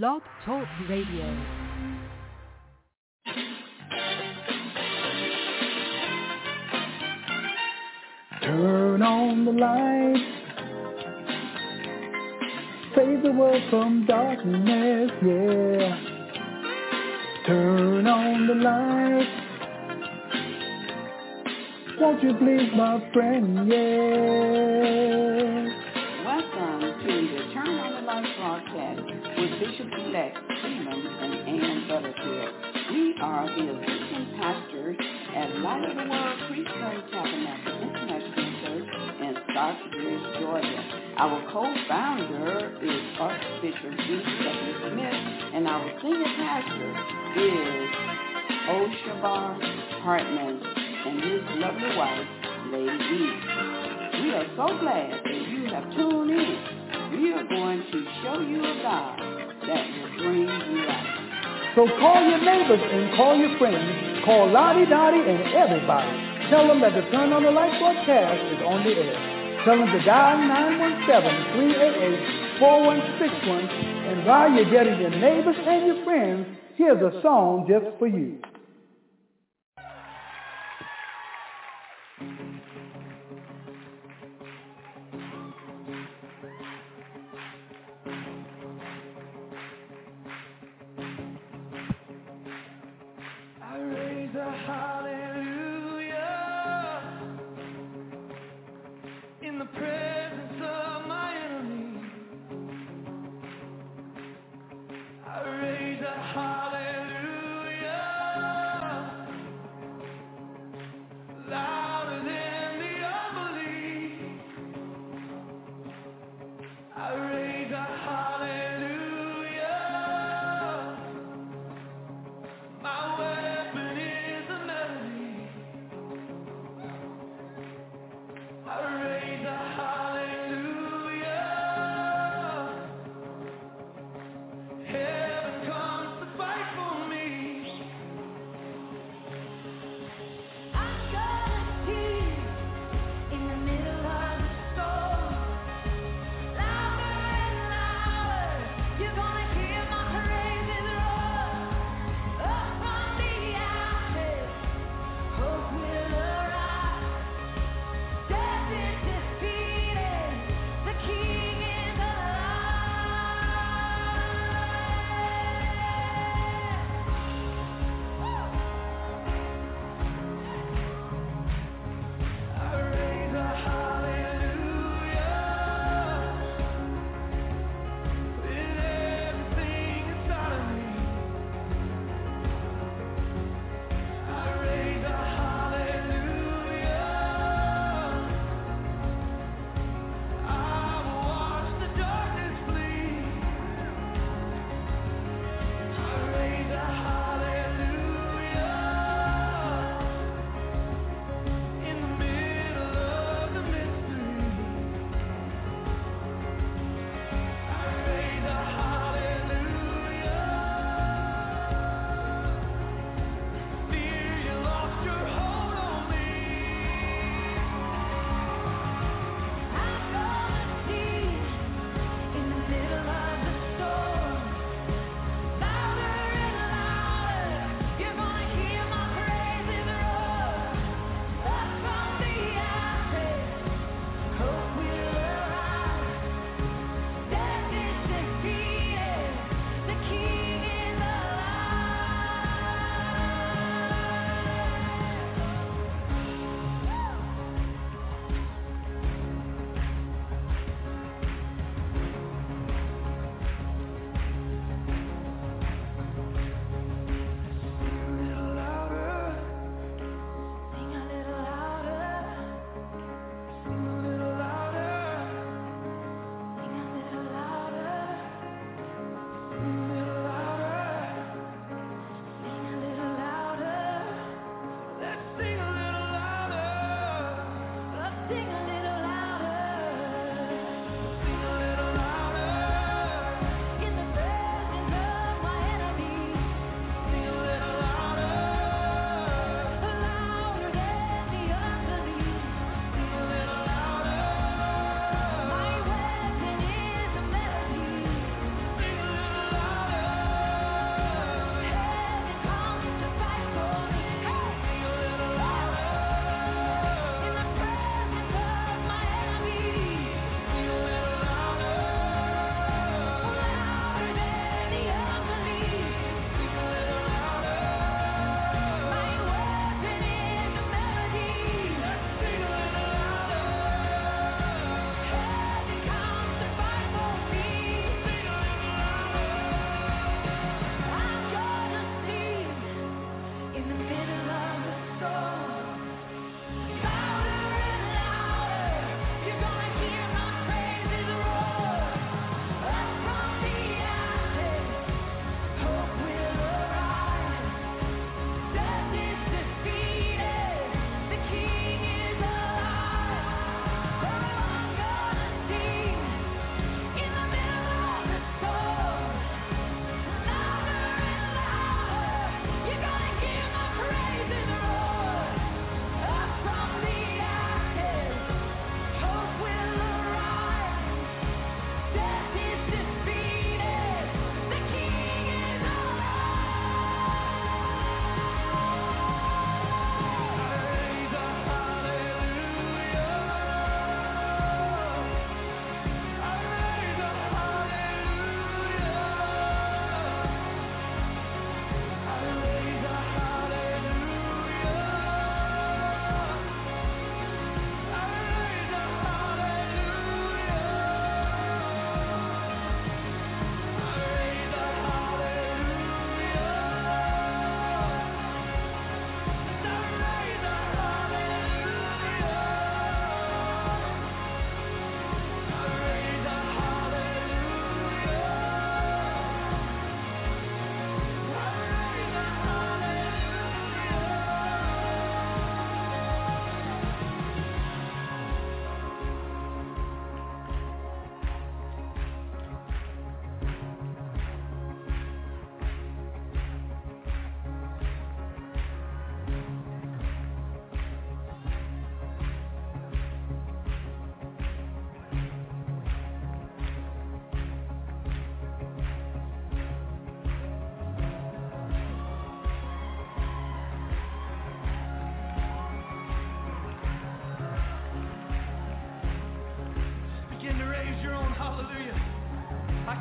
Blog Talk Radio. Turn on the light. Save the world from darkness, yeah. Turn on the light. Won't you please, my friend, yeah. Welcome to the Turn on the Light broadcast with Bishop-elect Stephen and Ann Butterfield. We are the assistant pastors at Light of the World Priesthood Tabernacle International Church in Stockbridge, Georgia. Our co-founder is Archbishop D. W. Smith, and our senior pastor is Oshabar Hartman and his lovely wife, Lady Eve. We are so glad that you have tuned in. We are going to show you a God that will bring life. So call your neighbors and call your friends. Call Lottie Dottie and everybody. Tell them that the Turn on the Light broadcast is on the air. Tell them to dial 917-388-4161. And while you're getting your neighbors and your friends, here's a song just for you. A hallelujah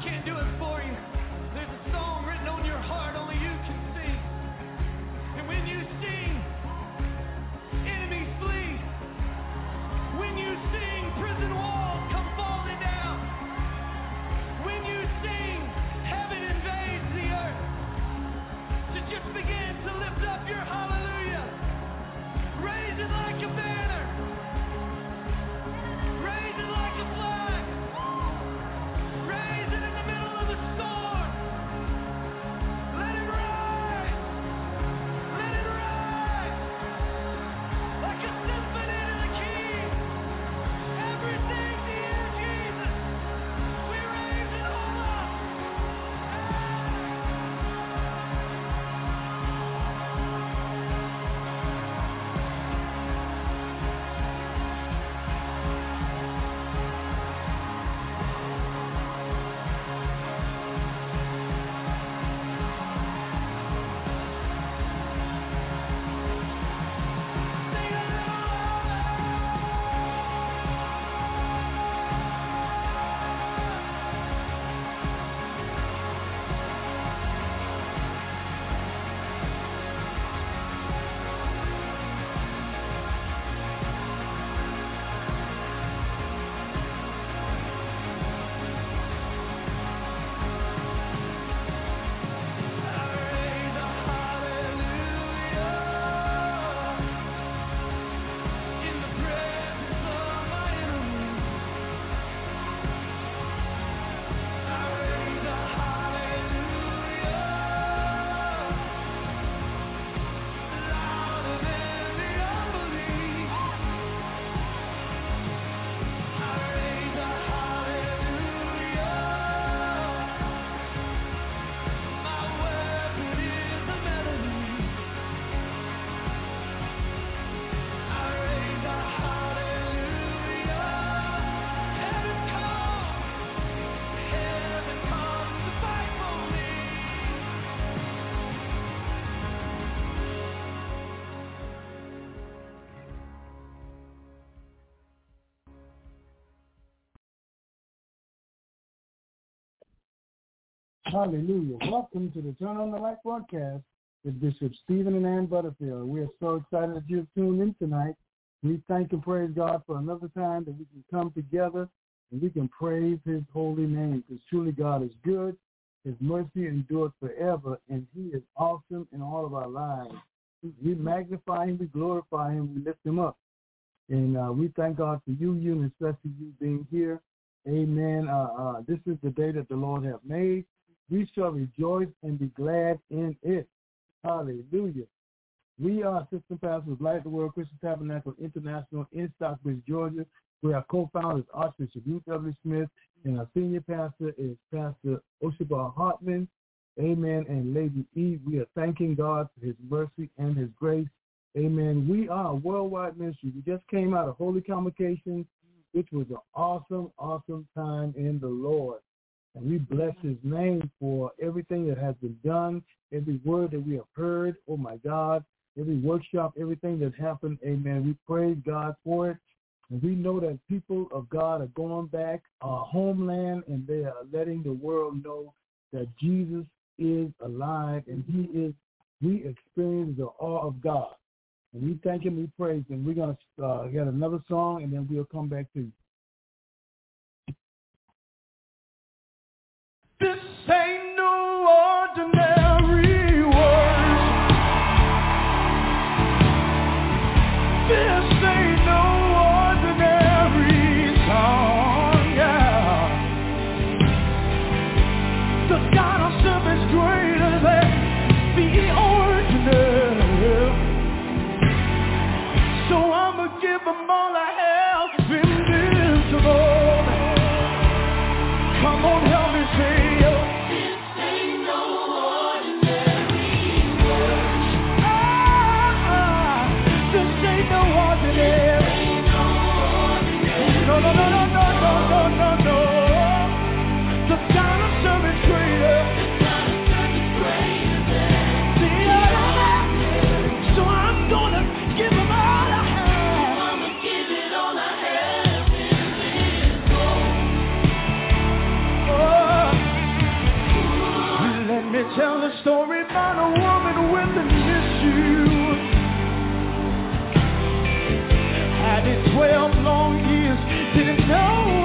can't do it. Hallelujah. Welcome to the Turn on the Light broadcast with Bishop Stephen and Ann Butterfield. We are so excited that you've tuned in tonight. We thank and praise God for another time that we can come together and we can praise his holy name because truly God is good. His mercy endures forever and he is awesome in all of our lives. We magnify him, we glorify him, we lift him up. And uh, we thank God for you, you, and especially you being here. Amen. Uh, uh, this is the day that the Lord have made we shall rejoice and be glad in it. Hallelujah. We are assistant pastors of Light the World Christian Tabernacle International in Stockbridge, Georgia. We are co-founders Archbishop Ruth W. Smith, and our senior pastor is Pastor Oshabar Hartman. Amen. And Lady E, we are thanking God for his mercy and his grace. Amen. We are a worldwide ministry. We just came out of Holy Convocation, which was an awesome, awesome time in the Lord. And we bless his name for everything that has been done, every word that we have heard. Oh my God, every workshop, everything that happened. Amen. We praise God for it. And we know that people of God are going back our homeland and they are letting the world know that Jesus is alive and he is, we experience the awe of God. And we thank him, we praise him. We're going to uh, get another song and then we'll come back to you. Didn't know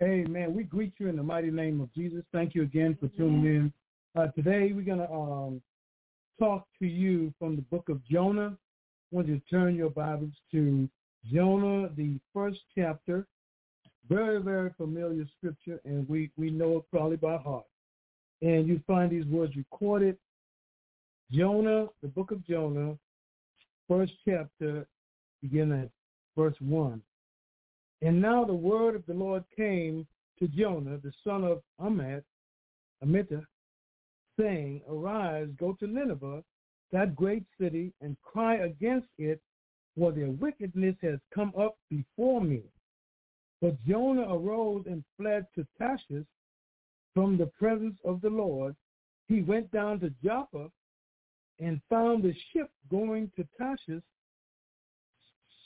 Amen. We greet you in the mighty name of Jesus. Thank you again for tuning in. Uh, today we're going to um, talk to you from the book of Jonah. I want you to turn your Bibles to Jonah, the first chapter. Very, very familiar scripture, and we, we know it probably by heart. And you find these words recorded. Jonah, the book of Jonah, first chapter, beginning at verse 1. And now the word of the Lord came to Jonah, the son of Amittai, saying, Arise, go to Nineveh, that great city, and cry against it, for their wickedness has come up before me. But Jonah arose and fled to Tarshish from the presence of the Lord. He went down to Joppa and found the ship going to Tarshish.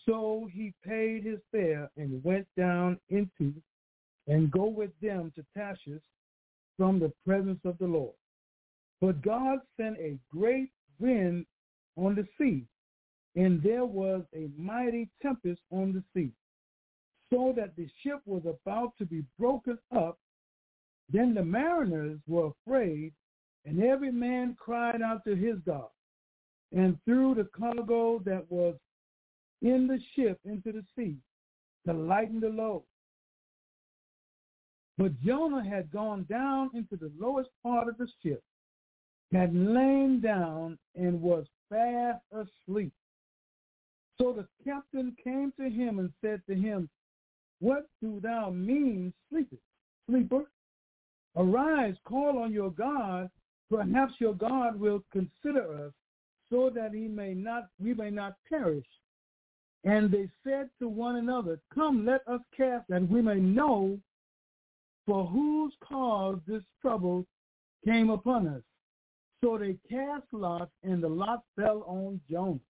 So he paid his fare and went down into and go with them to Tarshish from the presence of the Lord. But God sent a great wind on the sea, and there was a mighty tempest on the sea, so that the ship was about to be broken up. Then the mariners were afraid, and every man cried out to his God, and threw the cargo that was in the ship into the sea to lighten the load. But Jonah had gone down into the lowest part of the ship, had lain down, and was fast asleep. So the captain came to him and said to him, What do thou mean, sleeper? Sleeper, arise, call on your God. Perhaps your God will consider us, so that he may not we may not perish. And they said to one another, Come, let us cast, that we may know for whose cause this trouble came upon us. So they cast lots, and the lot fell on Jonah.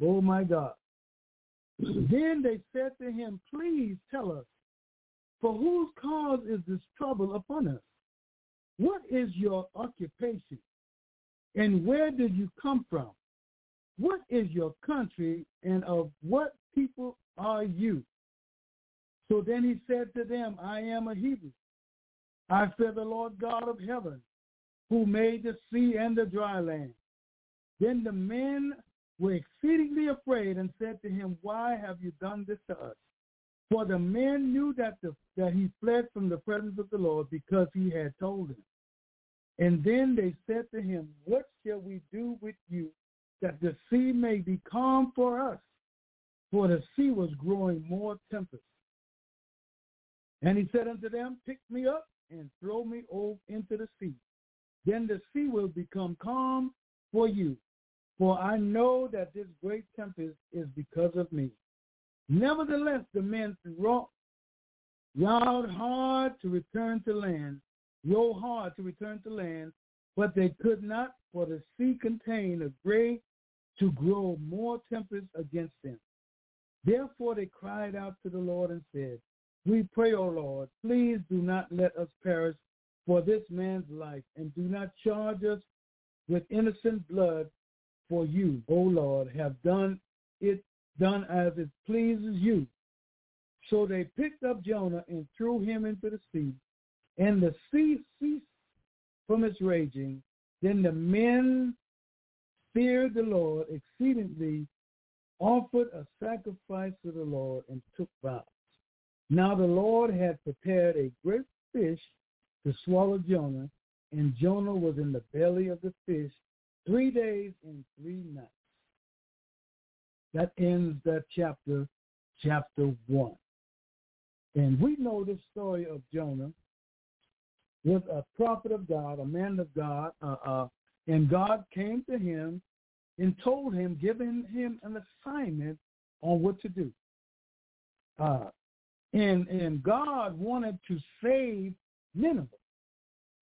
Oh my God. then they said to him, Please tell us, for whose cause is this trouble upon us? What is your occupation? And where did you come from? What is your country, and of what people are you? So then he said to them, I am a Hebrew. I fear the Lord God of heaven, who made the sea and the dry land. Then the men were exceedingly afraid and said to him, Why have you done this to us? For the men knew that, the, that he fled from the presence of the Lord because he had told them. And then they said to him, What shall we do with you that the sea may be calm for us? For the sea was growing more tempest. And he said unto them, Pick me up and throw me over into the sea. Then the sea will become calm for you. For I know that this great tempest is because of me. Nevertheless, the men rowed hard to return to land, rowed hard to return to land, but they could not, for the sea contained a great to grow more tempest against them. Therefore they cried out to the Lord and said, we pray, O Lord, please do not let us perish for this man's life, and do not charge us with innocent blood, for you, O Lord, have done it done as it pleases you. So they picked up Jonah and threw him into the sea, and the sea ceased from its raging. Then the men feared the Lord exceedingly, offered a sacrifice to the Lord, and took vows. Now the Lord had prepared a great fish to swallow Jonah, and Jonah was in the belly of the fish three days and three nights. That ends that chapter, chapter one. And we know the story of Jonah was a prophet of God, a man of God, uh, and God came to him and told him, giving him an assignment on what to do. Uh, and and God wanted to save Nineveh.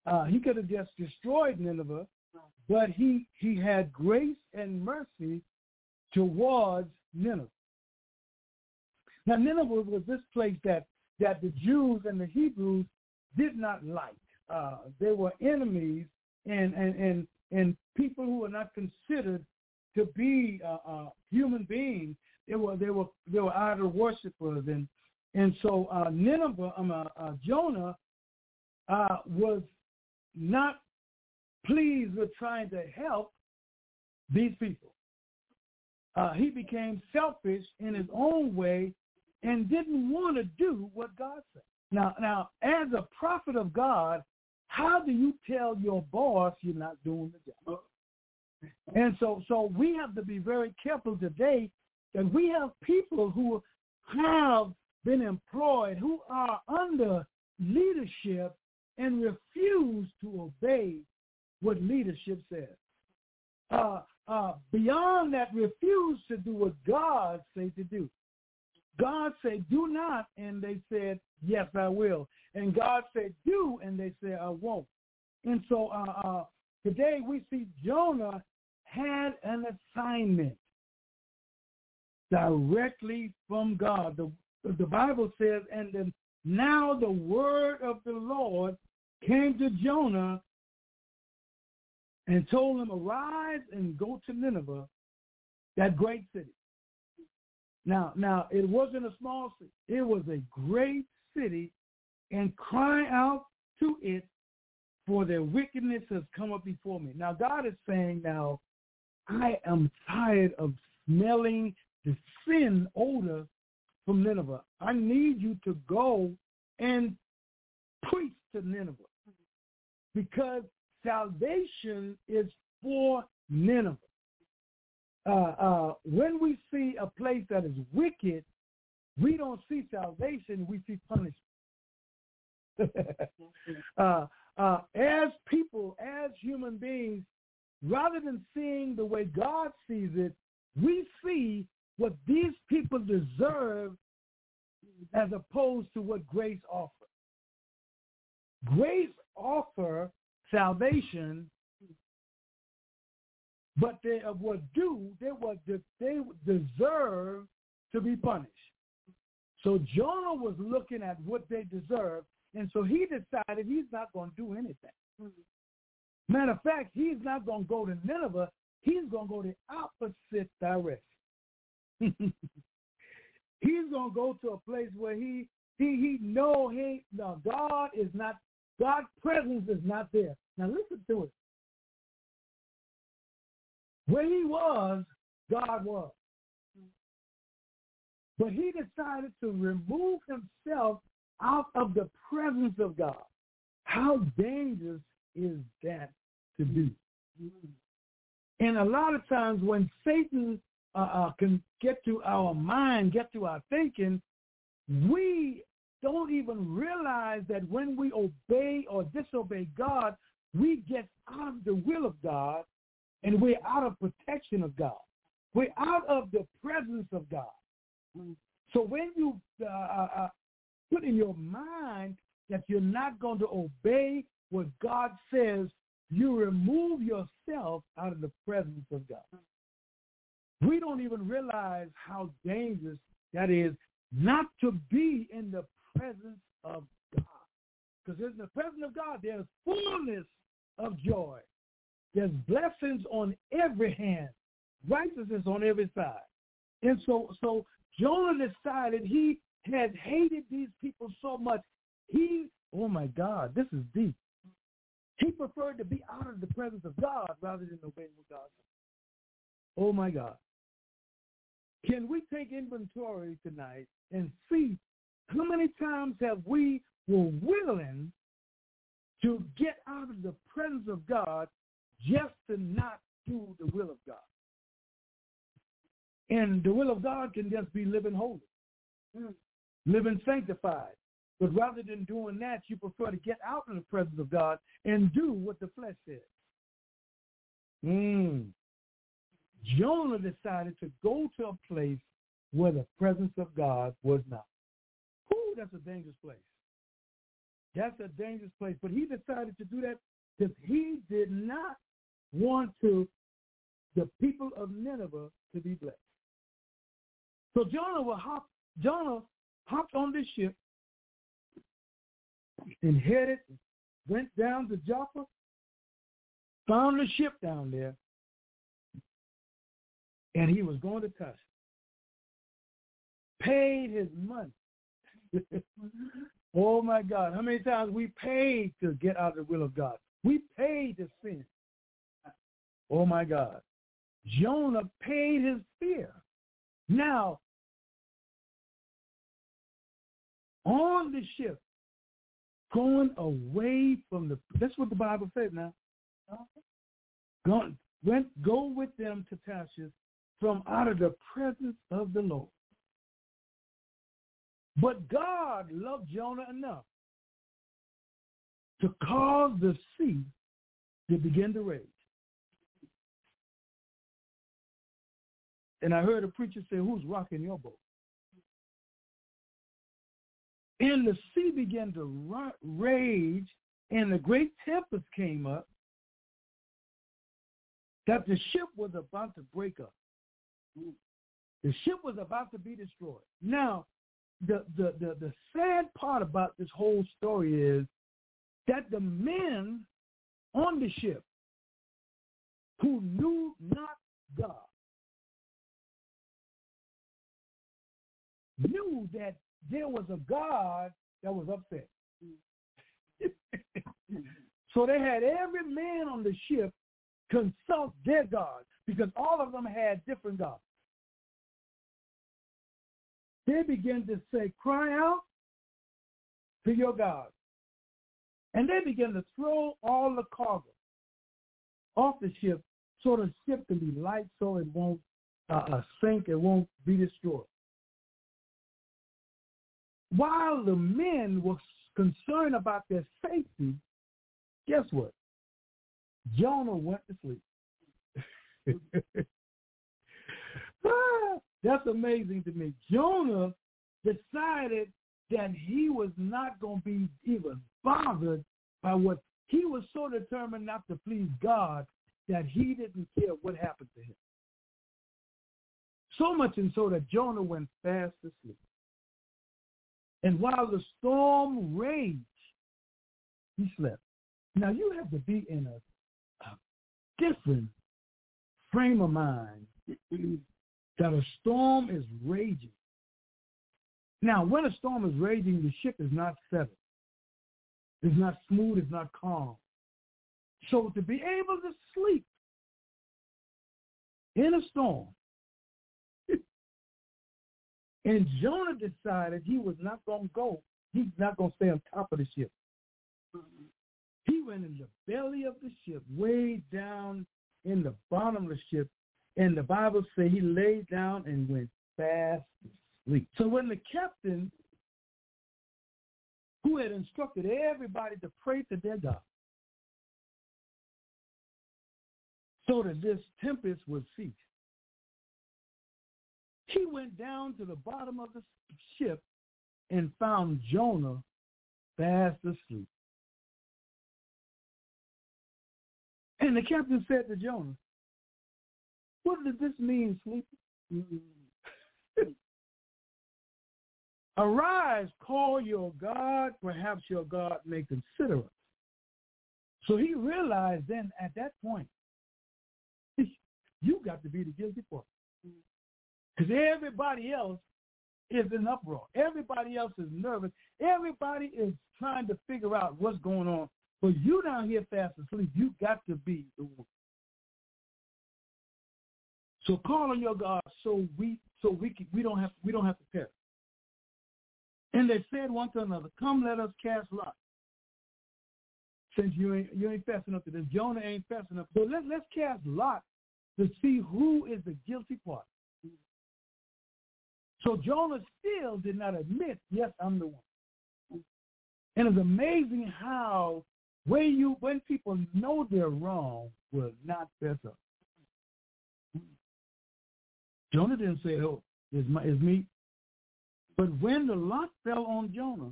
Uh, he could have just destroyed Nineveh, but he he had grace and mercy towards Nineveh. Now Nineveh was this place that that the Jews and the Hebrews did not like. Uh, they were enemies and and and and people who were not considered to be uh, uh, human beings. They were they were they were idol worshippers and and so uh, Nineveh, um, uh, uh, Jonah uh, was not pleased with trying to help these people. He became selfish in his own way and didn't want to do what God said. Now, now, as a prophet of God, how do you tell your boss you're not doing the job? And so, so we have to be very careful today that we have people who have been employed who are under leadership and refuse to obey what leadership says. Uh, uh, beyond that, refuse to do what God says to do. God said, do not, and they said, yes, I will. And God said, do, and they said, I won't. And so uh, uh, today we see Jonah had an assignment directly from God. The, the Bible says, and then now the word of the Lord came to Jonah and told him, arise and go to Nineveh, that great city. Now, now it wasn't a small city. It was a great city and cry out to it for their wickedness has come up before me. Now God is saying now, I am tired of smelling the sin odor from Nineveh. I need you to go and preach to Nineveh because salvation is for Nineveh. Uh, uh, when we see a place that is wicked, we don't see salvation, we see punishment. uh, uh, as people, as human beings, rather than seeing the way God sees it, we see what these people deserve as opposed to what grace offers. Grace offers salvation, but they of what do they what they deserve to be punished. So Jonah was looking at what they deserve, and so he decided he's not going to do anything. Mm-hmm. Matter of fact, he's not going to go to Nineveh. He's going to go the opposite direction. he's going to go to a place where he he he know he no God is not God's presence is not there. Now listen to it. Where he was, God was. But he decided to remove himself out of the presence of God. How dangerous is that to do? And a lot of times when Satan uh, uh, can get to our mind, get to our thinking, we don't even realize that when we obey or disobey God, we get out of the will of God and we're out of protection of God. We're out of the presence of God. So when you uh, uh, uh, put in your mind that you're not going to obey what God says, you remove yourself out of the presence of God. We don't even realize how dangerous that is not to be in the presence of God. Because in the presence of God, there's fullness of joy. There's blessings on every hand, righteousness on every side. And so, so Jonah decided he had hated these people so much. He, oh my God, this is deep. He preferred to be out of the presence of God rather than obeying what God said. Oh my God. Can we take inventory tonight and see how many times have we were willing to get out of the presence of God just to not do the will of God? And the will of God can just be living holy, mm. Living sanctified. But rather than doing that, you prefer to get out of the presence of God and do what the flesh says. Mm. Jonah decided to go to a place where the presence of God was not. Ooh, that's a dangerous place. That's a dangerous place. But he decided to do that because he did not want to the people of Nineveh to be blessed. So Jonah will hop, Jonah hopped on this ship and headed, went down to Joppa, found the ship down there, and he was going to Tarshish. Paid his money. oh my God. How many times we paid to get out of the will of God? We paid to sin. Oh my God. Jonah paid his fear. Now, on the ship, going away from the, that's what the Bible says now. Went, go with them to Tarshish from out of the presence of the Lord. But God loved Jonah enough to cause the sea to begin to rage. And I heard a preacher say, who's rocking your boat? And the sea began to rage, and the great tempest came up, that the ship was about to break up. The ship was about to be destroyed. Now, the, the, the, the sad part about this whole story is that the men on the ship who knew not God knew that there was a God that was upset. so they had every man on the ship consult their God because all of them had different gods. They began to say, cry out to your God. And they began to throw all the cargo off the ship so the ship can be light so it won't uh, uh, sink, it won't be destroyed. While the men were concerned about their safety, guess what? Jonah went to sleep. ah, that's amazing to me. Jonah decided that he was not going to be even bothered by what he was so determined not to please God that he didn't care what happened to him. So much and so that Jonah went fast asleep. And while the storm raged, he slept. Now you have to be in a, a different frame of mind that a storm is raging. Now, when a storm is raging, the ship is not settled. It's not smooth. It's not calm. So to be able to sleep in a storm, and Jonah decided he was not going to go. He's not going to stay on top of the ship. He went in the belly of the ship, way down in the bottom of the ship, and the Bible says he laid down and went fast asleep. So when the captain, who had instructed everybody to pray to their God, so that this tempest would cease, he went down to the bottom of the ship and found Jonah fast asleep. And the captain said to Jonah, what does this mean, sleeper? Arise, call your God, perhaps your God may consider us. So he realized then at that point, you got to be the guilty party. Because everybody else is in uproar. Everybody else is nervous. Everybody is trying to figure out what's going on. But you down here fast asleep, you got to be the one. So call on your God so we so we can, we don't have we don't have to perish. And they said one to another, "Come, let us cast lots. Since you ain't you ain't fast enough to this, Jonah ain't fast enough. So let let's cast lots to see who is the guilty part. So Jonah still did not admit, yes, I'm the one. And it's amazing how when you when people know they're wrong will not fess up. Jonah didn't say, oh, it's, my, it's me. But when the lot fell on Jonah,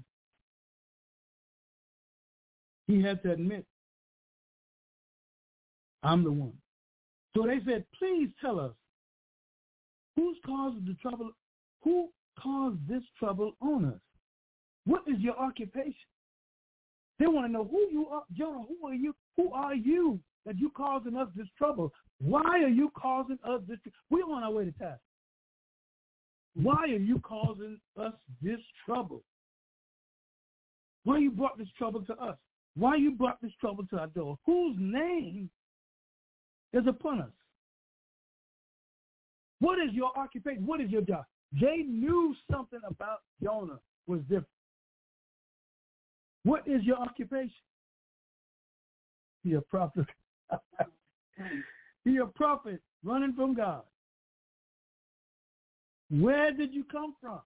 he had to admit, I'm the one. So they said, please tell us, who's caused the trouble? Who caused this trouble on us? What is your occupation? They want to know who you are. Jonah, who are you? Who are you that you causing us this trouble? Why are you causing us this? We're on our way to task. Why are you causing us this trouble? Why you brought this trouble to us? Why you brought this trouble to our door? Whose name is upon us? What is your occupation? What is your job? They knew something about Jonah was different. What is your occupation? Be a prophet. Be a prophet running from God. Where did you come from?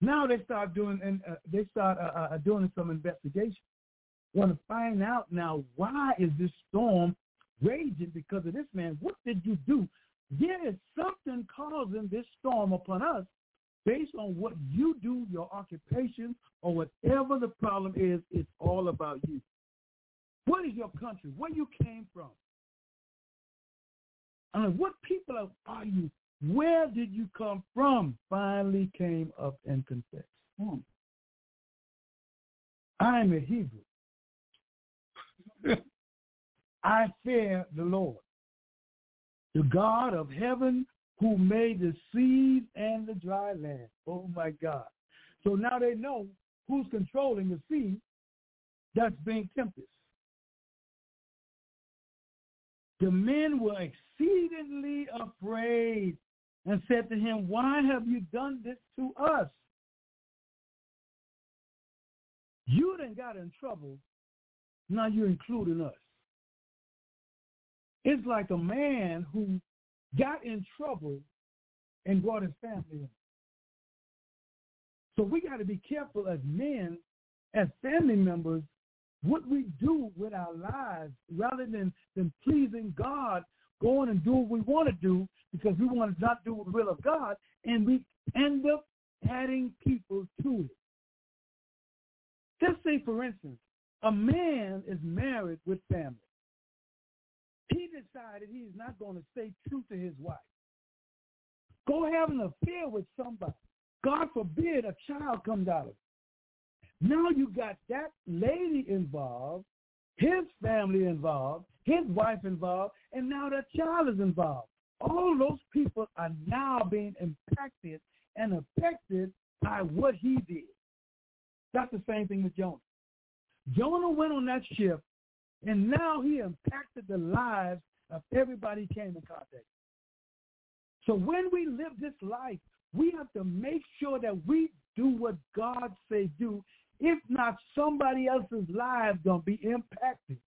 Now they start doing and uh, they start uh, uh, doing some investigation. Want to find out now why is this storm raging because of this man? What did you do? There is something causing this storm upon us based on what you do, your occupation, or whatever the problem is. It's all about you. What is your country? Where you came from? I mean, what people are you? Where did you come from? Finally came up and confessed. Hmm. I am a Hebrew. I fear the Lord, the God of heaven who made the seas and the dry land. Oh my God. So now they know who's controlling the sea that's being tempest. The men were exceedingly afraid and said to him, why have you done this to us? You done got in trouble. Now you're including us. It's like a man who got in trouble and brought his family in. So we got to be careful as men, as family members, what we do with our lives rather than, than pleasing God, going and do what we want to do because we want to not do the will of God, and we end up adding people to it. Just say, for instance, a man is married with family. He decided he's not going to stay true to his wife. Go have an affair with somebody. God forbid a child comes out of it. Now you got that lady involved, his family involved, his wife involved, and now that child is involved. All those people are now being impacted and affected by what he did. That's the same thing with Jonah. Jonah went on that ship, and now he impacted the lives of everybody he came in contact. So when we live this life, we have to make sure that we do what God say do. If not, somebody else's lives gonna be impacted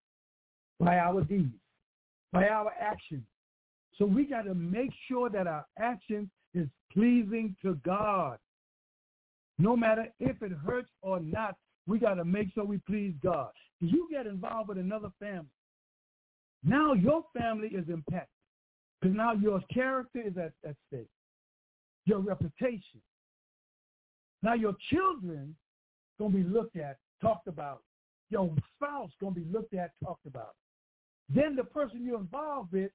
by our deeds, by our actions. So we got to make sure that our actions is pleasing to God. No matter if it hurts or not, we got to make sure we please God. You get involved with another family. Now your family is impacted because now your character is at, at stake, your reputation. Now your children to be looked at, talked about. Your spouse to be looked at, talked about. Then the person you're involved with,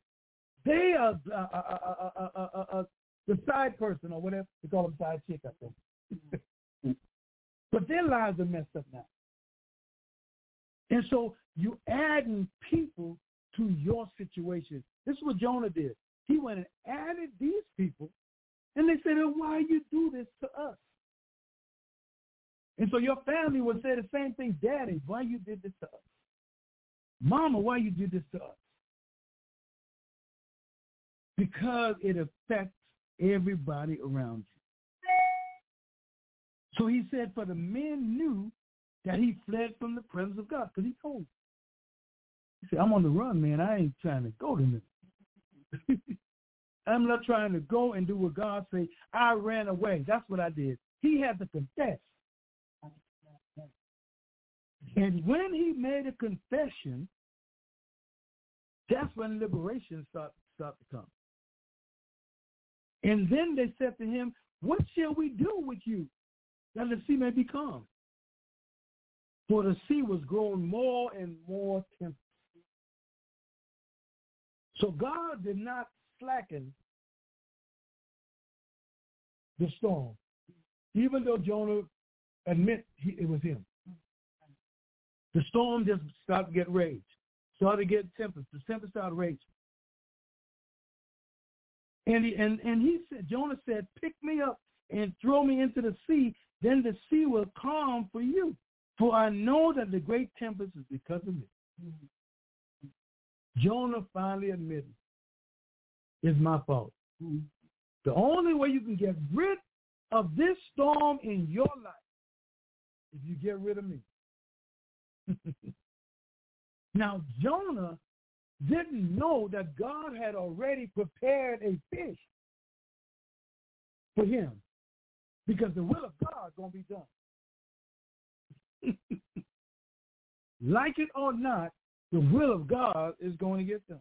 they are uh uh uh, uh, uh, uh, the side person or whatever. They call them side chick, I think. But their lives are messed up now. And so you adding people to your situation. This is what Jonah did. He went and added these people, and they said, well, why you do this to us? And so your family would say the same thing, Daddy, why you did this to us? Mama, why you did this to us? Because it affects everybody around you. So he said, for the men knew that he fled from the presence of God because he told them. He said, I'm on the run, man. I ain't trying to go to them. I'm not trying to go and do what God say. I ran away. That's what I did. He had to confess. And when he made a confession, that's when liberation start, start to come. And then they said to him, what shall we do with you that the sea may be calm. For the sea was growing more and more tempest. So God did not slacken the storm, even though Jonah admit he, it was him. The storm just started to get rage, started to get tempest. The tempest started raging. And he, and, and he said, Jonah said, pick me up and throw me into the sea then the sea will calm for you. For I know that the great tempest is because of me. Jonah finally admitted, it's my fault. The only way you can get rid of this storm in your life is you get rid of me. now, Jonah didn't know that God had already prepared a fish for him because the will of God is going to be done. like it or not, the will of God is going to get done.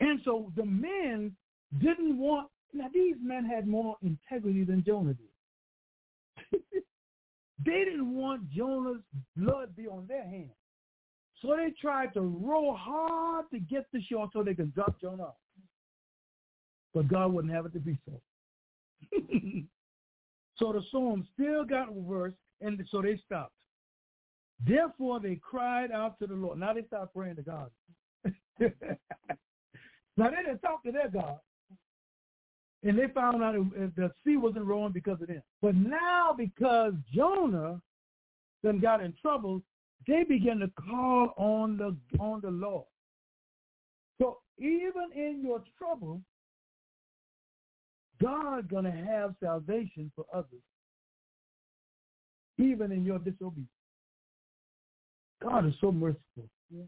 And so the men didn't want, now these men had more integrity than Jonah did. They didn't want Jonah's blood be on their hands. So they tried to row hard to get to shore so they could drop Jonah. But God wouldn't have it to be so. so the storm still got worse, and so they stopped. Therefore, they cried out to the Lord. Now they start praying to God. now they didn't talk to their God. And they found out the sea wasn't rolling because of them. But now because Jonah then got in trouble, they began to call on the on the Lord. So even in your trouble, God's gonna have salvation for others. Even in your disobedience. God is so merciful. Yeah.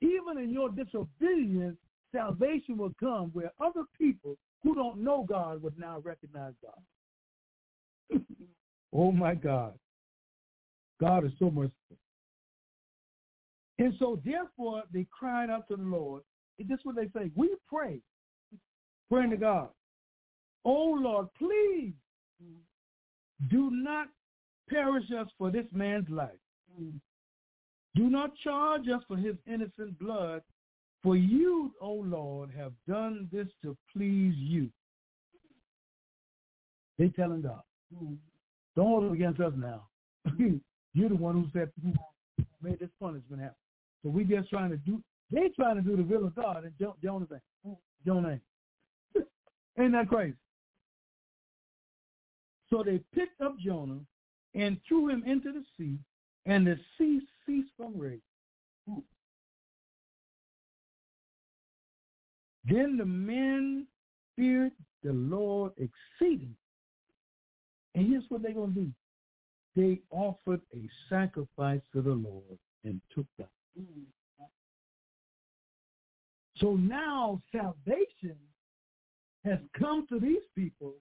Even in your disobedience, salvation will come where other people who don't know God would now recognize God. oh my God. God is so merciful. And so therefore they cried out to the Lord. And this is what they say. We pray, praying to God. Oh Lord, please do not perish us for this man's life. Do not charge us for his innocent blood, for you, O Lord, have done this to please you. They telling God, don't hold it against us now. You're the one who said made this punishment happen. So we just trying to do. They trying to do the will of God, and Jonah ain't. Jonah ain't that crazy? So they picked up Jonah and threw him into the sea, and the sea ceased from raging. Then the men feared the Lord exceedingly. And here's what they're going to do. They offered a sacrifice to the Lord and took that. So now salvation has come to these people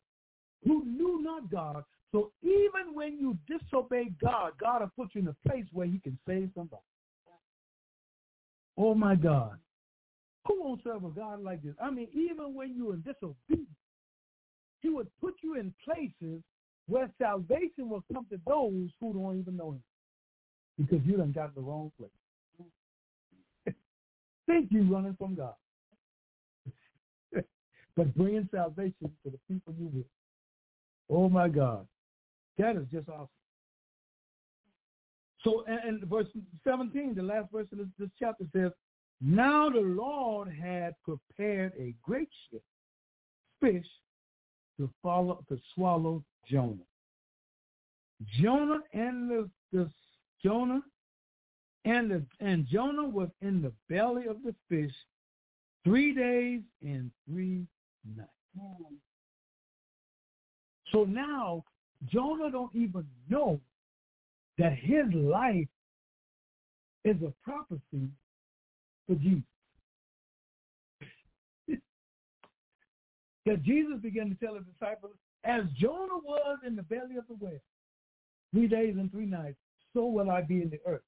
who knew not God. So even when you disobey God, God will put you in a place where he can save somebody. Oh my God. Who won't serve a God like this? I mean, even when you're in disobedience, he would put you in places where salvation will come to those who don't even know him because you done got the wrong place. Think you running from God. but bringing salvation to the people you with. Oh my God. That is just awesome. So, and, and verse 17, the last verse of this, this chapter says, now the Lord had prepared a great ship, fish, to follow to swallow Jonah. Jonah and the, the Jonah and the and Jonah was in the belly of the fish three days and three nights. Hmm. So now Jonah don't even know that his life is a prophecy for Jesus. that Jesus began to tell his disciples, as Jonah was in the belly of the whale, three days and three nights, so will I be in the earth.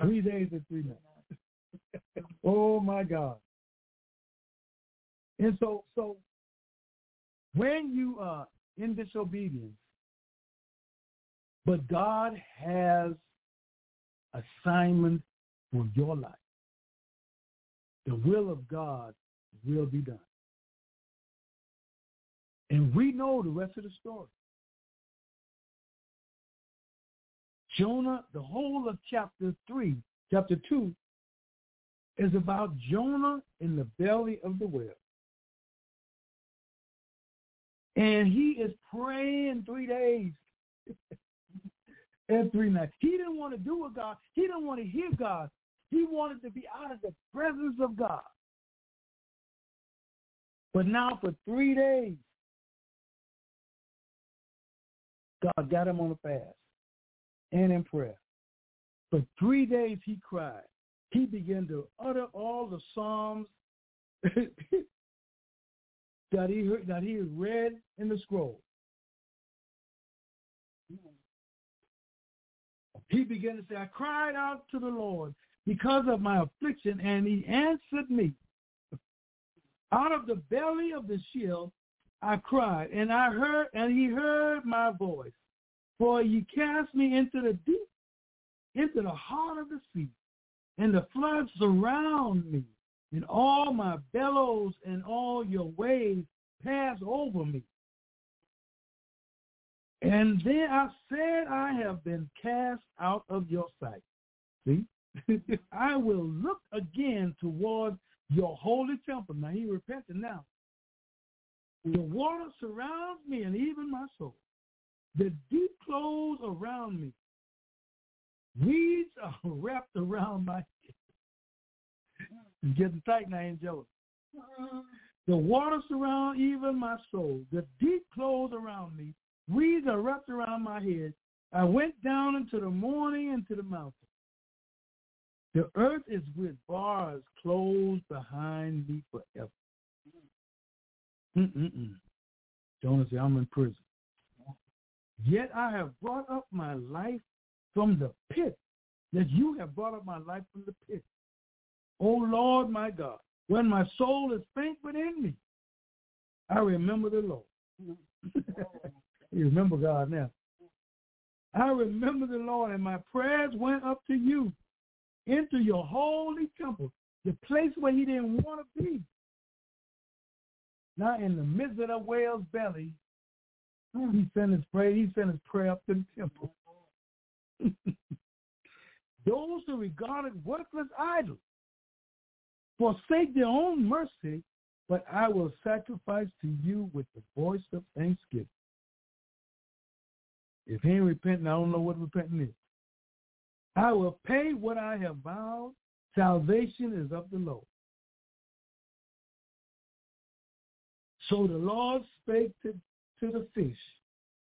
three days and three nights. oh my God. And so, so when you are in disobedience, but God has assignment for your life. The will of God will be done. And we know the rest of the story. Jonah, the whole of chapter 3, chapter 2, is about Jonah in the belly of the whale. And he is praying three days and three nights. He didn't want to do what God, he didn't want to hear God. He wanted to be out of the presence of God. But now for three days, God got him on a fast and in prayer. For three days he cried. He began to utter all the psalms that he heard, that he read in the scroll. He began to say, I cried out to the Lord because of my affliction, and he answered me. Out of the belly of the Sheol I cried, and I heard, and he heard my voice. For you cast me into the deep, into the heart of the sea, and the floods surround me, and all my bellows and all your waves pass over me. And then I said, I have been cast out of your sight. See? I will look again towards your holy temple. Now he repented now. The water surrounds me and even my soul. The deep clothes around me. Weeds are wrapped around my getting tight now, Angela. The water surround even my soul. The deep clothes around me. Weeds are wrapped around my head. I went down into the morning into the mountain. The earth is with bars closed behind me forever. Mm-mm-mm. Jonah said, I'm in prison. Yet I have brought up my life from the pit. That you have brought up my life from the pit. O Lord my God, when my soul is faint within me, I remember the Lord. you remember God now. I remember the Lord, and my prayers went up to you into your holy temple, the place where he didn't want to be. Now in the midst of the whale's belly, oh, he sent his prayer, he sent his prayer up to the temple. Those who regarded worthless idols forsake their own mercy, but I will sacrifice to you with the voice of thanksgiving. If he ain't repenting, I don't know what repenting is. I will pay what I have vowed. Salvation is of the Lord. So the Lord spake to, to the fish,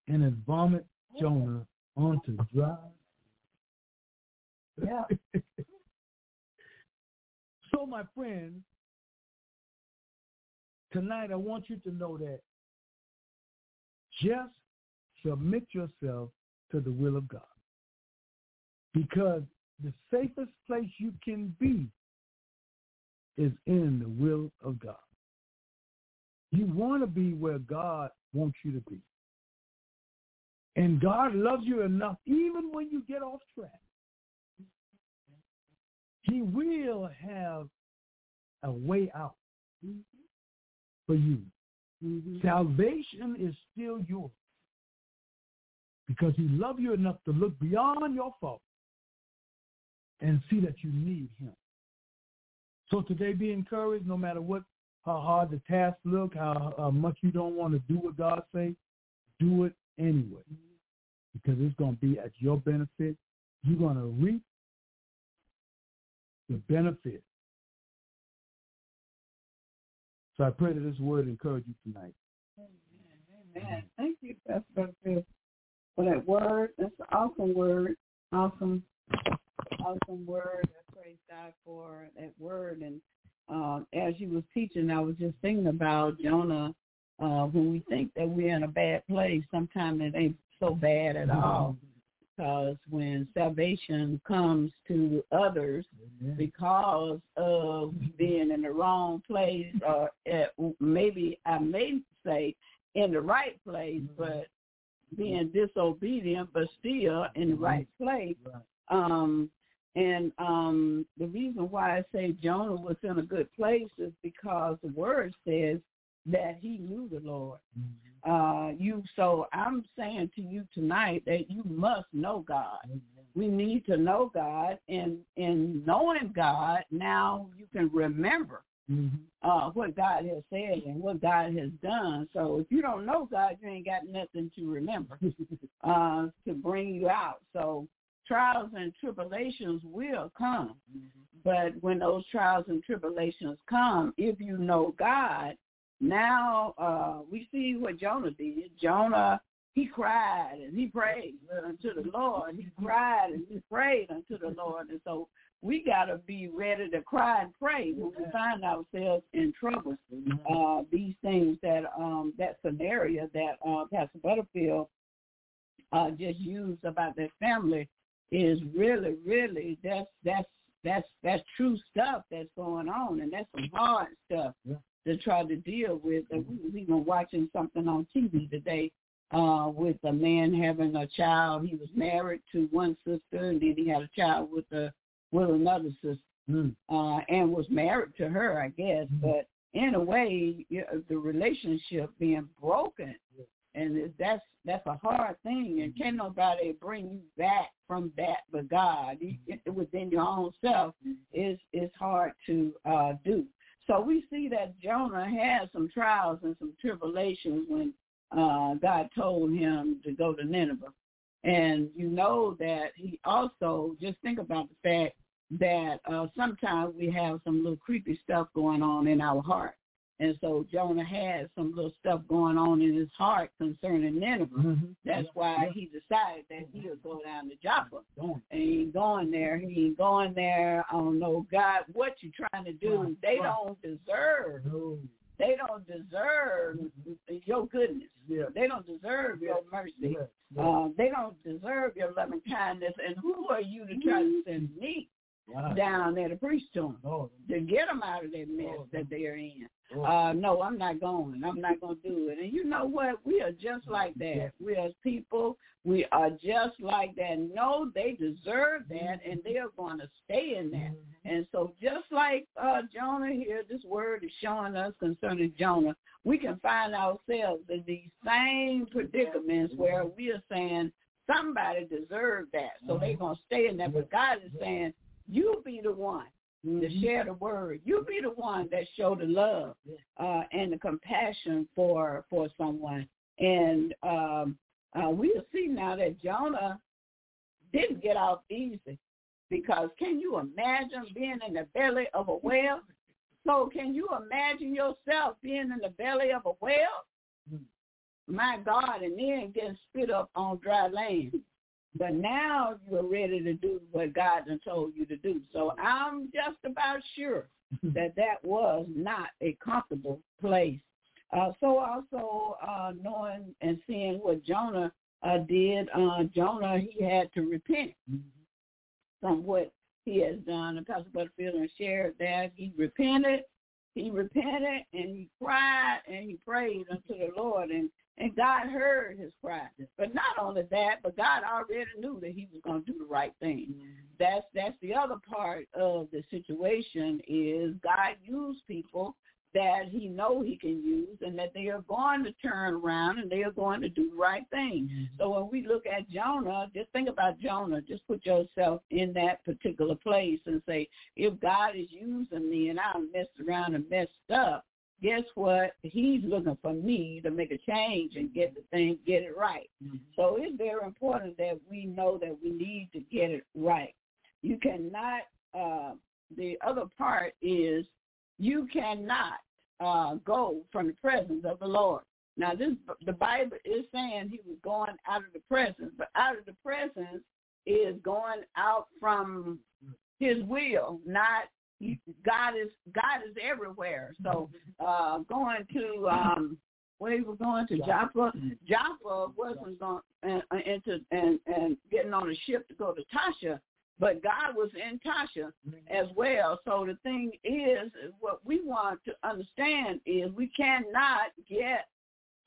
and it vomit Jonah onto dry. Yeah. so my friend, tonight I want you to know that just submit yourself to the will of God. Because the safest place you can be is in the will of God. You want to be where God wants you to be. And God loves you enough, even when you get off track. He will have a way out for you. Mm-hmm. Salvation is still yours because he loved you enough to look beyond your fault and see that you need him. So today be encouraged no matter what how hard the task look, how, how much you don't want to do what God say, do it anyway. Because it's going to be at your benefit. You're going to reap the benefit. So I pray that this word encourage you tonight. Amen. Amen. Thank you, Pastor Phil, for that word. That's an awesome word. Awesome, awesome word. I praise God for that word. And uh, as you was teaching, I was just thinking about Jonah. Uh, when we think that we're in a bad place, sometimes it ain't so bad at all. Because when salvation comes to others because of being in the wrong place, or at, maybe I may say in the right place, but being disobedient, but still in the right place. Um, and um, the reason why I say Jonah was in a good place is because the word says that he knew the Lord. Uh, you so I'm saying to you tonight that you must know God. We need to know God, and in knowing God, now you can remember uh, what God has said and what God has done. So if you don't know God, you ain't got nothing to remember uh, to bring you out. So trials and tribulations will come. But when those trials and tribulations come, if you know God, now uh, we see what Jonah did. Jonah, he cried and he prayed unto the Lord. He cried and he prayed unto the Lord. And so we got to be ready to cry and pray when we find ourselves in trouble. Uh, these things that, um, that scenario that uh, Pastor Butterfield uh, just used about that family is really, really, that's, that's, that's, that's true stuff that's going on. And that's some hard stuff Yeah. To try to deal with. And we was even watching something on TV today uh, with a man having a child. He was married to one sister, and then he had a child with a with another sister, Mm. uh, and was married to her, I guess. Mm. But in a way, you know, the relationship being broken, Yeah. and that's that's a hard thing, and can't nobody bring you back from that but God. You- Within your own self is is hard to uh, do. So we see that Jonah had some trials and some tribulations when uh, God told him to go to Nineveh. And you know that he also, just think about the fact that uh, sometimes we have some little creepy stuff going on in our heart. And so Jonah had some little stuff going on in his heart concerning Nineveh. Mhm. That's why he decided that he'll go down to Joppa. And he going there. He ain't going there. I don't know, God, what you trying to do? They don't deserve. They don't deserve your goodness. Yeah. They don't deserve your mercy. Yeah. Yeah. Uh, they don't deserve your loving kindness. And who are you to try to send me Right. down there to preach to them? No. To get them out of that mess Oh, that they're in. Uh, no, I'm not going. I'm not going to do it. And you know what? We are just like that. We as people, we are just like that. No, they deserve that, and they are going to stay in that. And so just like uh, Jonah here, this word is showing us concerning Jonah, we can find ourselves in these same predicaments where we are saying somebody deserved that. So they're going to stay in that. But God is saying, you be the one to share the word. You be the one that show the love uh, and the compassion for for someone. And um, uh, we'll see now that Jonah didn't get off easy because can you imagine being in the belly of a whale? So can you imagine yourself being in the belly of a whale? My God, and then getting spit up on dry land. But now you're ready to do what God has told you to do. So I'm just about sure that that was not a comfortable place. Uh, so also uh, knowing and seeing what Jonah uh, did, uh, Jonah, he had to repent from what he has done. And Pastor Butterfield shared that he repented, he repented, and he cried and he prayed unto the Lord, and and God heard his cry. But not only that, but God already knew that he was going to do the right thing. That's that's the other part of the situation is God used people that he know he can use and that they are going to turn around and they are going to do the right thing. So when we look at Jonah, just think about Jonah. Just put yourself in that particular place and say, if God is using me and I'm messed around and messed up, guess what? He's looking for me to make a change and get the thing, get it right. So it's very important that we know that we need to get it right. You cannot, uh, the other part is you cannot uh, go from the presence of the Lord. Now, this the Bible is saying he was going out of the presence, but out of the presence is going out from his will, not God is God is everywhere. So uh, going to um, where he was going to Joppa, Joppa wasn't going uh, into and and getting on a ship to go to Tasha, but God was in Tasha as well. So the thing is, what we want to understand is we cannot get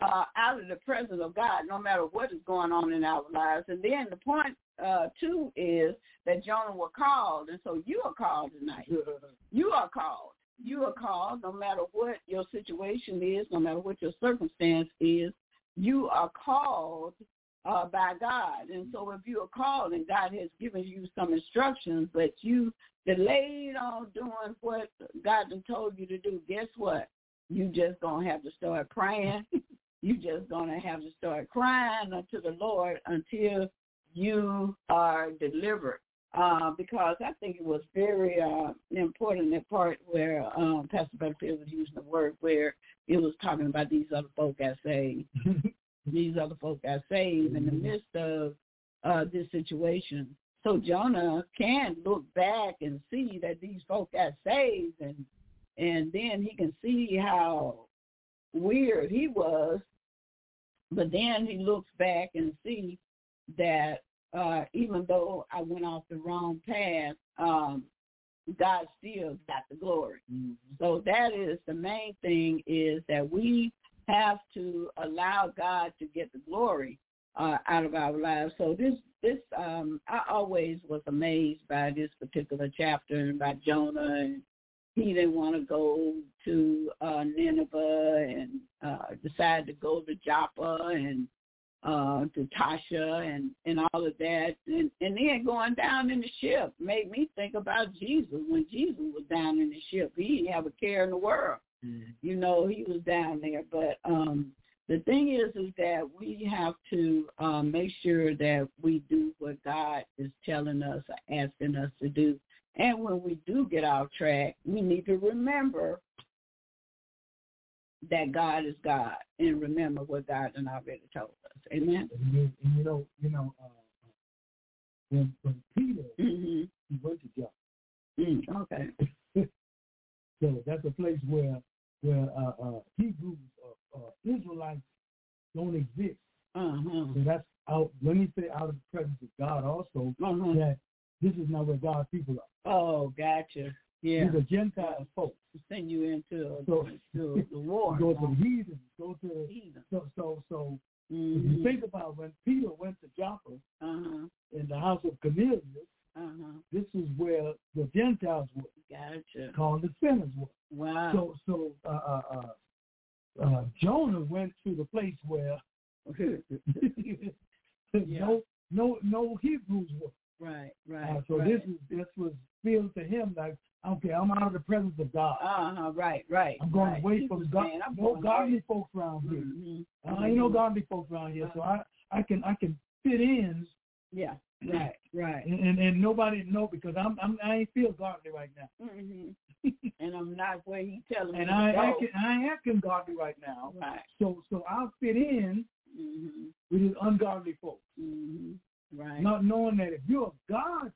uh, out of the presence of God, no matter what is going on in our lives. And then the point uh, two is that Jonah was called, and so you are called tonight. You are called. You are called, no matter what your situation is, no matter what your circumstance is. You are called uh, by God, and so if you are called and God has given you some instructions, but you delayed on doing what God told you to do, guess what? You just gonna have to start praying. you just gonna have to start crying unto the Lord until you are delivered. Uh, because I think it was very uh, important that part where um, Pastor Butterfield was using the word where it was talking about these other folk got saved. these other folk got saved in the midst of uh, this situation. So Jonah can look back and see that these folk got saved, and and then he can see how weird he was. But then he looks back and see that uh, even though I went off the wrong path, um, God still got the glory. So that is the main thing is that we have to allow God to get the glory uh, out of our lives. So this this um, I always was amazed by this particular chapter and by Jonah and he didn't want to go to uh, Nineveh and uh, decided to go to Joppa and uh, to Tasha and, and all of that. And, and then going down in the ship made me think about Jesus. When Jesus was down in the ship, he didn't have a care in the world. Mm-hmm. You know, he was down there. But um, the thing is, is that we have to um, make sure that we do what God is telling us or asking us to do. And when we do get off track, we need to remember that God is God and remember what God has already told us. Amen. And you, and you know, you know, uh, when when Peter mm-hmm. he went to Joppa. Mm, okay. so that's a place where where uh, uh, Hebrews uh, uh, Israelites don't exist. Uh-huh. So that's out. Let me say out of the presence of God also uh-huh. that this is not where God's people are. Oh, gotcha. Yeah. These are Gentile folks. To send you into so, to the war. Go to the heathen. Go to the. So so so mm-hmm. if you mm-hmm. think about when Peter went to Joppa uh-huh. in the house of Cornelius, uh-huh. this is where the Gentiles were. Gotcha. Called the sinners were. Wow. So so uh, uh, uh, uh, Jonah went to the place where yeah. no no no Hebrews were. Right, right. Uh, so right. this is this was feels to him like okay, I'm out of the presence of God. Uh huh. Right, right. I'm going right. away from God. I No godly right. folks around here. Mm-hmm. Uh, ain't no godly folks around here, uh-huh. so I I can I can fit in. Yeah. Right. Right. And and, and nobody know because I'm, I'm I ain't feel godly right now. Mm-hmm. and I'm not where he telling me. And I go. acting I ain't acting godly right now. Right. So so I'll fit in mm-hmm. with his ungodly folks. Mm-hmm. Right. Not knowing that if you're a God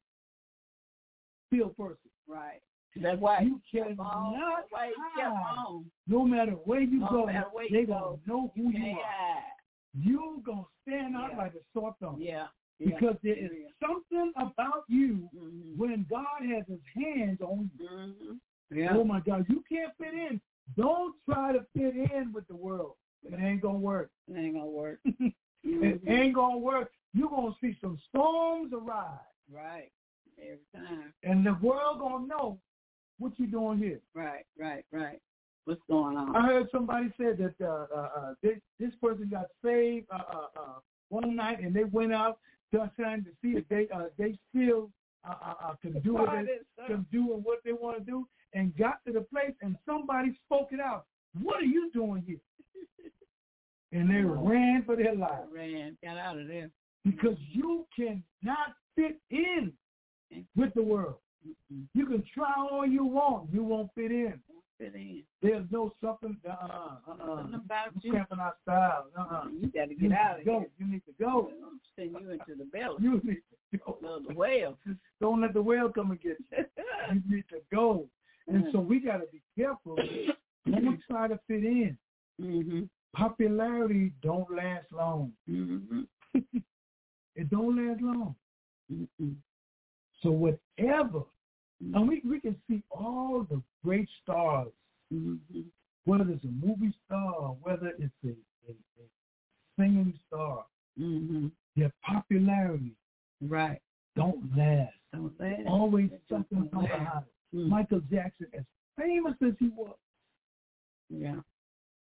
filled person. Right. That's why you cannot why he. No matter where you no go, where they you gonna go, know who you, you are. You gonna stand out yeah. like a sore thumb. Yeah. Because there is something about you mm-hmm. when God has his hands on you. Mm-hmm. Yeah. Oh my God, you can't fit in. Don't try to fit in with the world. It ain't gonna work. It ain't gonna work. mm-hmm. It ain't gonna work. You're gonna see some storms arise. Right. Every time. And the world gonna know what you doing here. Right, right, right. What's going on? I heard somebody said that uh, uh, uh, this this person got saved uh, uh, uh, one night and they went out trying to see if they uh, they still uh, uh, can do what they can do and what they want to do, and got to the place and somebody spoke it out. What are you doing here? and they ran for their lives. Ran, got out of there because you cannot fit in with the world. You can try all you want, you won't fit in. There's no something. Uh, uh, uh, something about you. Cramping our style. Uh, you got to get out of go. here. You need to go. Send you into the belly. You need to go. No, the whale. Don't let the whale come and get you. you need to go. And so we got to be careful. Don't try to fit in. Mm-hmm. Popularity don't last long. Mm-hmm. it don't last long. So whatever, and we we can see all the great stars, mm-hmm. whether it's a movie star whether it's a, a, a singing star, mm-hmm. their popularity, right, don't last. Don't last. Always something behind it. Mm-hmm. Michael Jackson, as famous as he was, yeah,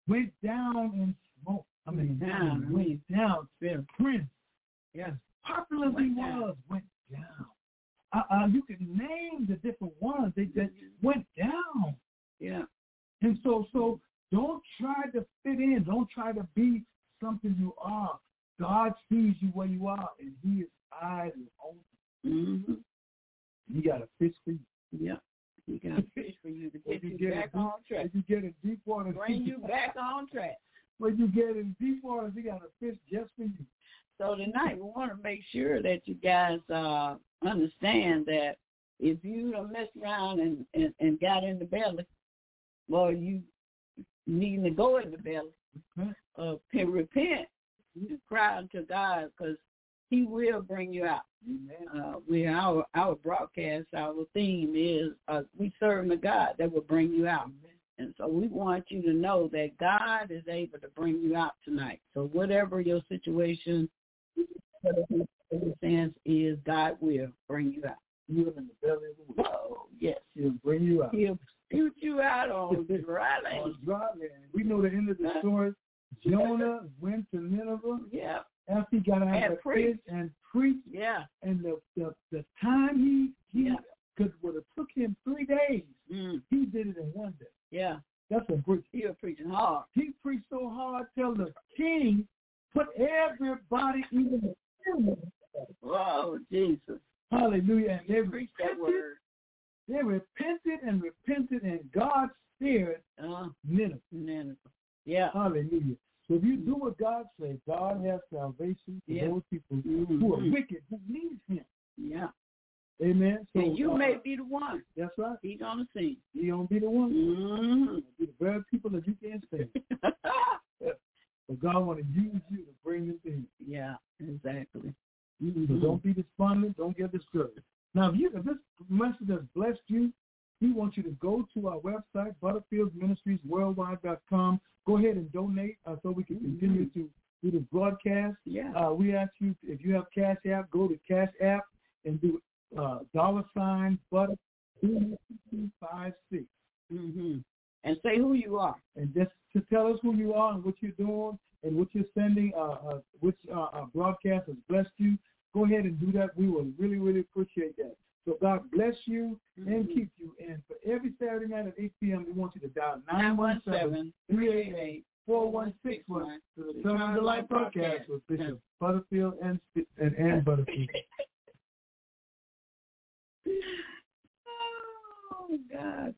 went down in smoke. I mean, down, went down. down. Prince, yes, popular as he was, went down. Uh, uh, you can name the different ones. They just went down. Yeah. And so, so don't try to fit in. Don't try to be something you are. God sees you where you are, and He is eyes is open. Mm-hmm. He got a fish for you. Yeah. He got a fish for you to get you, you back deep, on track. If you get in deep water, bring you back on track. When you get in deep water, He got a fish just for you. So tonight we want to make sure that you guys uh, understand that if you don't mess around and, and, and got in the belly, well, you need to go in the belly, uh, can repent, and cry unto God because He will bring you out. Uh, we our our broadcast, our theme is uh, we serve a God that will bring you out. And so we want you to know that God is able to bring you out tonight. So whatever your situation, circumstance is, God will bring you out. Even in the belly of the whale. Oh, yes. He'll bring you out. He'll shoot you out on dry On land. dry land. We know the end of the story. Jonah went to Nineveh Yeah, after he got out And of the preached. fish and preached. yeah. And the the, the time he he Yeah. Could would have took him three days, Mm, he did it in one day. yeah. That's a preach. He was preaching hard. He preached so hard till the king put everybody even the children. Oh, Jesus. Hallelujah. And they Preach that word. they repented and repented and God spared Uh, Nineveh. Nineveh. Yeah. Hallelujah. So if you do what God says, God has salvation for Yeah. those people who are Mhm. wicked, who need him. Yeah. Amen. So and you uh, may be the one. that's right. He's on the scene. You gonna be the one. Mm-hmm. Be the very people that you can't stand. But God want to use you to bring them him. yeah, exactly. So Mhm. don't be despondent. Don't get discouraged. Now, if, you, if this message has blessed you, we want you to go to our website, ButterfieldMinistriesWorldwide.com. Go ahead and donate uh, so we can continue to do the broadcast. Yeah. Uh, we ask you, if you have Cash App, go to Cash App and do uh, dollar sign butter five six, hmm And say who you are. and just to tell us who you are and what you're doing and what you're sending, uh, uh, which uh, uh, broadcast has blessed you. Go ahead and do that. We will really, really appreciate that. So God bless you and Mhm. keep you. And for every Saturday night at 8 p.m., we want you to dial 917 917 4161 to the Turn on the Light broadcast with Bishop Butterfield and, and Ann Butterfield. Oh, God.